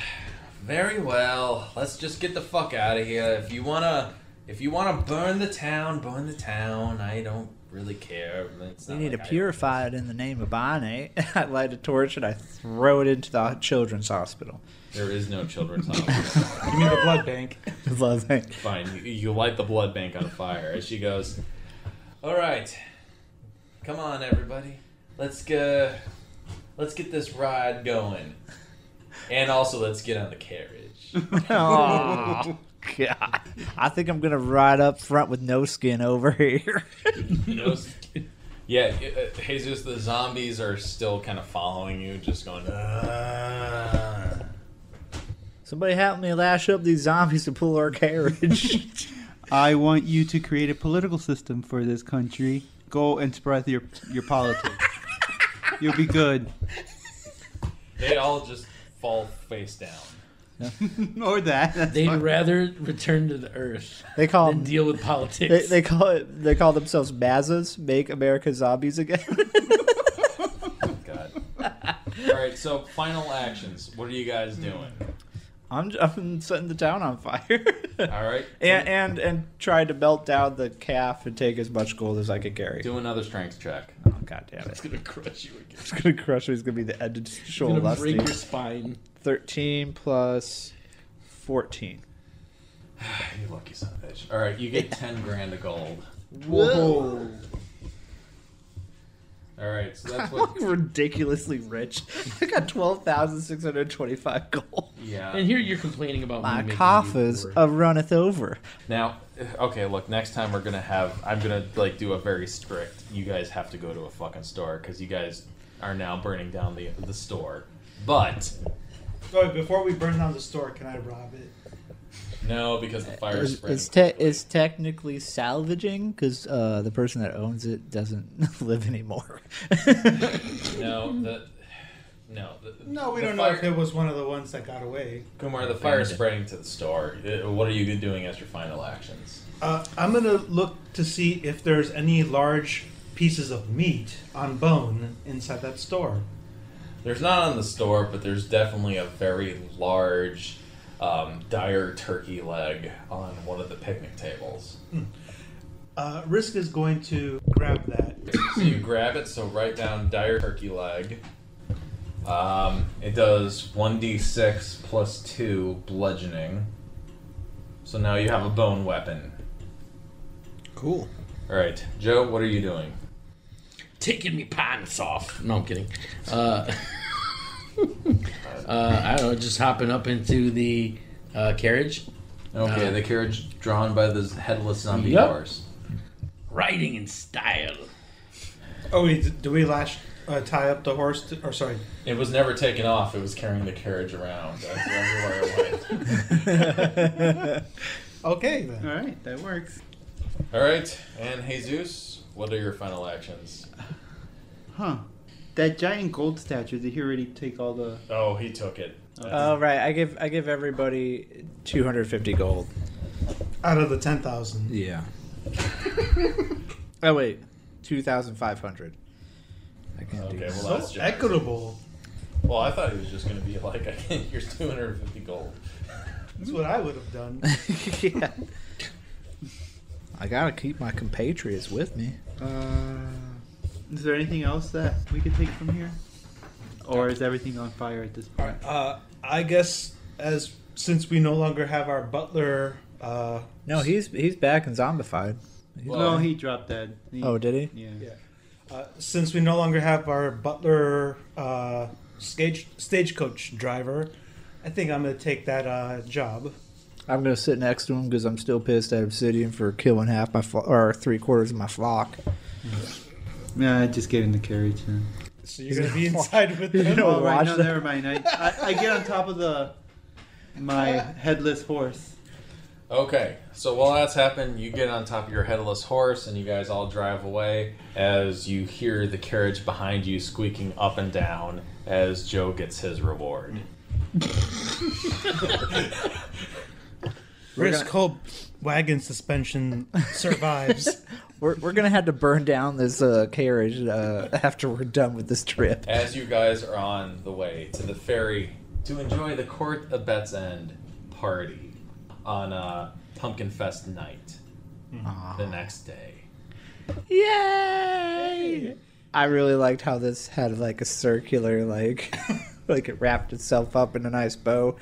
"Very well. Let's just get the fuck out of here. If you wanna, if you wanna burn the town, burn the town. I don't really care. It's We need like to purify it in the name of Bonnie. I light a torch and I throw it into the children's hospital. There is no children's hospital. You mean the blood bank? The blood bank. Fine. You, you light the blood bank on fire. As she goes, "All right, come on, everybody. Let's go. Let's get this ride going, and also let's get on the carriage." God. I think I'm going to ride up front with no skin over here. No s- yeah, uh, Jesus, the zombies are still kind of following you, just going. "Ah." Somebody help me lash up these zombies to pull our carriage. I want you to create a political system for this country. Go and spread your your politics. You'll be good. They all just fall face down. or that. That's They'd fine. rather return to the earth They call than them. deal with politics. They, they call it. They call themselves Mazas. Make America zombies again. God. All right, so final actions. What are you guys doing? I'm, I'm setting the town on fire. All right, and and and trying to melt down the calf and take as much gold as I can carry. do another strength check. Oh god damn it! It's gonna crush you again. It's gonna crush me. It's gonna be the end of It's shoal gonna break your spine. Thirteen plus fourteen. You lucky son of a bitch. All right, you get ten grand of gold. Whoa. All right, so that's what. ridiculously rich. I got twelve thousand six hundred twenty-five gold. Yeah. And here you're complaining about My me making coffers you are runneth over. Now, okay, look. Next time we're gonna have. I'm gonna like do a very strict. You guys have to go to a fucking store because you guys are now burning down the the store. But Oh, before we burn down the store, can I rob it? no, because the fire It's, spreading. it's, te- it's technically salvaging because uh, the person that owns it doesn't live anymore. no, the no. The, No, we the don't fire, know if it was one of the ones that got away. Kumar, the fire is spreading to the store. Uh, What are you doing as your final actions? Uh, I'm gonna look to see if there's any large pieces of meat on bone inside that store. There's not on the store, but there's definitely a very large um, dire turkey leg on one of the picnic tables. Uh, Risk is going to grab that. So you grab it, so write down dire turkey leg. Um, it does 1d6 plus 2 bludgeoning. So now you have a bone weapon. Cool. Alright, Joe, what are you doing? Taking me pants off. No, I'm kidding. Uh, uh, I don't know, just hopping up into the uh, carriage. Okay, Uh, the carriage drawn by the headless zombie Yep. horse. Riding in style. Oh, wait, do we lash uh, tie up the horse? To, or sorry, It was never taken off, it was carrying the carriage around That's everywhere it went. okay then. All right, that works. Alright, and Jesus, what are your final actions? Huh. That giant gold statue, did he already take all the. Oh, he took it. Oh right, I give I give everybody two hundred fifty gold. Out of the ten thousand. Yeah. oh wait, two thousand five hundred. I can't Okay, do well, So that's generous. equitable. Well, I thought he was just going to be like, here's 250 gold. That's what I would have done. yeah. I gotta keep my compatriots with me. Uh, is there anything else that we could take from here? Or is everything on fire at this point? Uh, I guess as since we no longer have our butler. Uh, No, he's he's back and zombified. He's- Well- no, he dropped dead. He- oh, did he? Yeah. Yeah. uh, since we no longer have our butler uh, stage stagecoach driver, I think I'm gonna take that uh, job. I'm gonna sit next to him because I'm still pissed at Obsidian for killing half my flo- or three quarters of my flock. Mm-hmm. Yeah, I just get in the carriage then. So you're gonna be inside with You them. know- Oh, right, watch no, that. never mind. I, I, I get on top of the my headless horse. Okay, so while that's happening, you get on top of your headless horse and you guys all drive away as you hear the carriage behind you squeaking up and down as Joe gets his reward. Risk hope wagon suspension survives. We're, we're gonna have to burn down this uh, carriage uh, after we're done with this trip. As you guys are on the way to the ferry to enjoy the Court of Bet's End party on uh, Pumpkin Fest night the next day. Yay! I really liked how this had like a circular like like it wrapped itself up in a nice bow.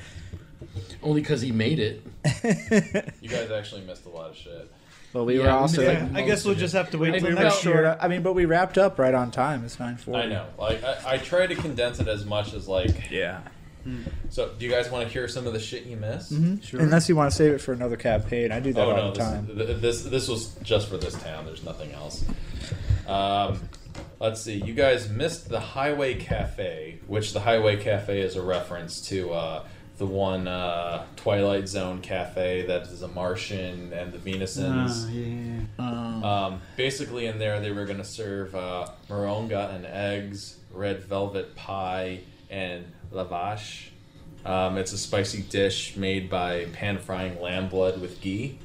Only because he made it. You guys actually missed a lot of shit. Well, we Yeah, were also missed, yeah, like, I guess we'll just have to wait I till next well, year. I mean, but we wrapped up right on time. It's nine forty. I know. Like I, I try to condense it as much as like. Yeah. So, do you guys want to hear some of the shit you missed? Mm-hmm. Unless you want to save it for another campaign, I do that Oh all no, the time. th- this this was just for this town. There's nothing else. Um, let's see. You guys missed the Highway Cafe, which the Highway Cafe is a reference to uh, the one uh, Twilight Zone cafe that is a Martian and the Venusians. Ah, yeah. Um, basically, in there, they were going to serve uh, moronga and eggs, red velvet pie, and lavash. Um, it's a spicy dish made by pan frying lamb blood with ghee.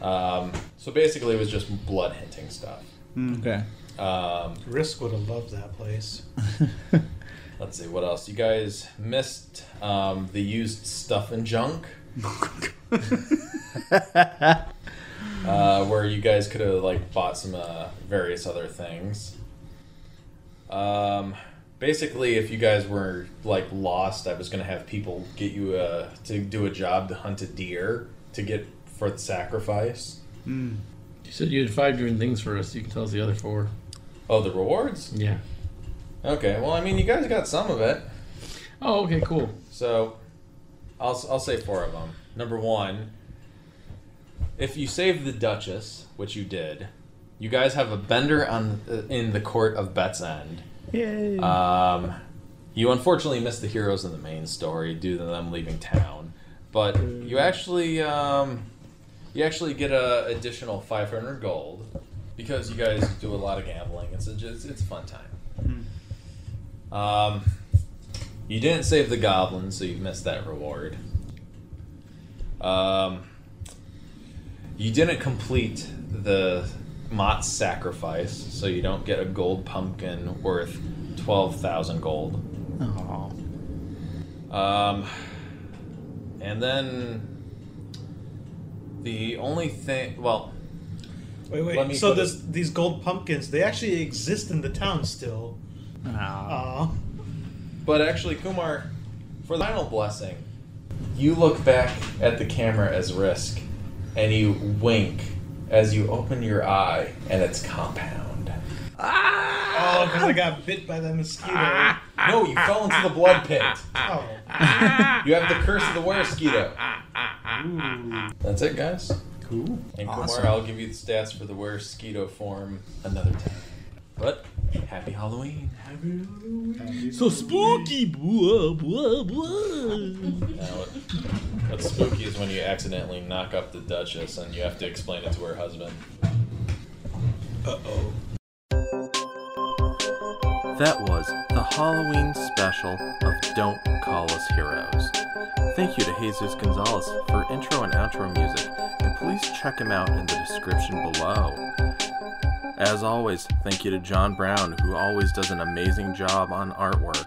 Um, so basically, it was just blood hinting stuff. Okay. Um, Risk would have loved that place. let's see what else. You guys missed um, the used stuff and junk. uh, where you guys could have like bought some uh, various other things. Um, basically, if you guys were like lost, I was gonna have people get you uh, to do a job to hunt a deer to get for the sacrifice. You said you had five different things for us. You can tell us the other four. Oh, the rewards? Yeah. Okay, well, I mean, you guys got some of it. Oh, okay, cool. So, I'll, I'll say four of them. Number one, if you save the Duchess, which you did, you guys have a bender on uh, in the court of Bet's End. Yay. Um, you unfortunately missed the heroes in the main story due to them leaving town, but you actually um, you actually get a additional 500 gold because you guys do a lot of gambling. It's a just it's a fun time. Um, you didn't save the goblin, so you missed that reward. Um, you didn't complete the Mott's sacrifice, so you don't get a gold pumpkin worth twelve thousand gold. Oh. Um, and then the only thing, well, Wait, wait. So put this, these gold pumpkins, they actually exist in the town still. Oh. But actually, Kumar, for the final blessing, you look back at the camera as Risk, and you wink as you open your eye, and it's Compound. Ah! Oh, because I got bit by the mosquito. Ah! No, you fell into the blood pit. Ah! Oh. You have the curse of the were mosquito. That's it, guys. Cool. And Awesome. Kumar, I'll give you the stats for the were mosquito form another time. But happy Halloween. So spooky. Blah, blah, blah. Now, what's spooky is when you accidentally knock up the Duchess and you have to explain it to her husband. Uh oh. That was the Halloween special of Don't Call Us Heroes. Thank you to Jesus Gonzalez for intro and outro music, and please check him out in the description below. As always, thank you to John Brown, who always does an amazing job on artwork.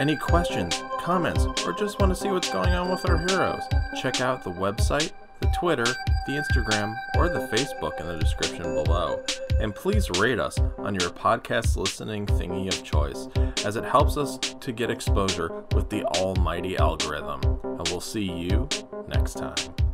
Any questions, comments, or just want to see what's going on with our heroes? Check out the website, the Twitter, the Instagram, or the Facebook in the description below. And please rate us on your podcast listening thingy of choice, as it helps us to get exposure with the almighty algorithm. And we'll see you next time.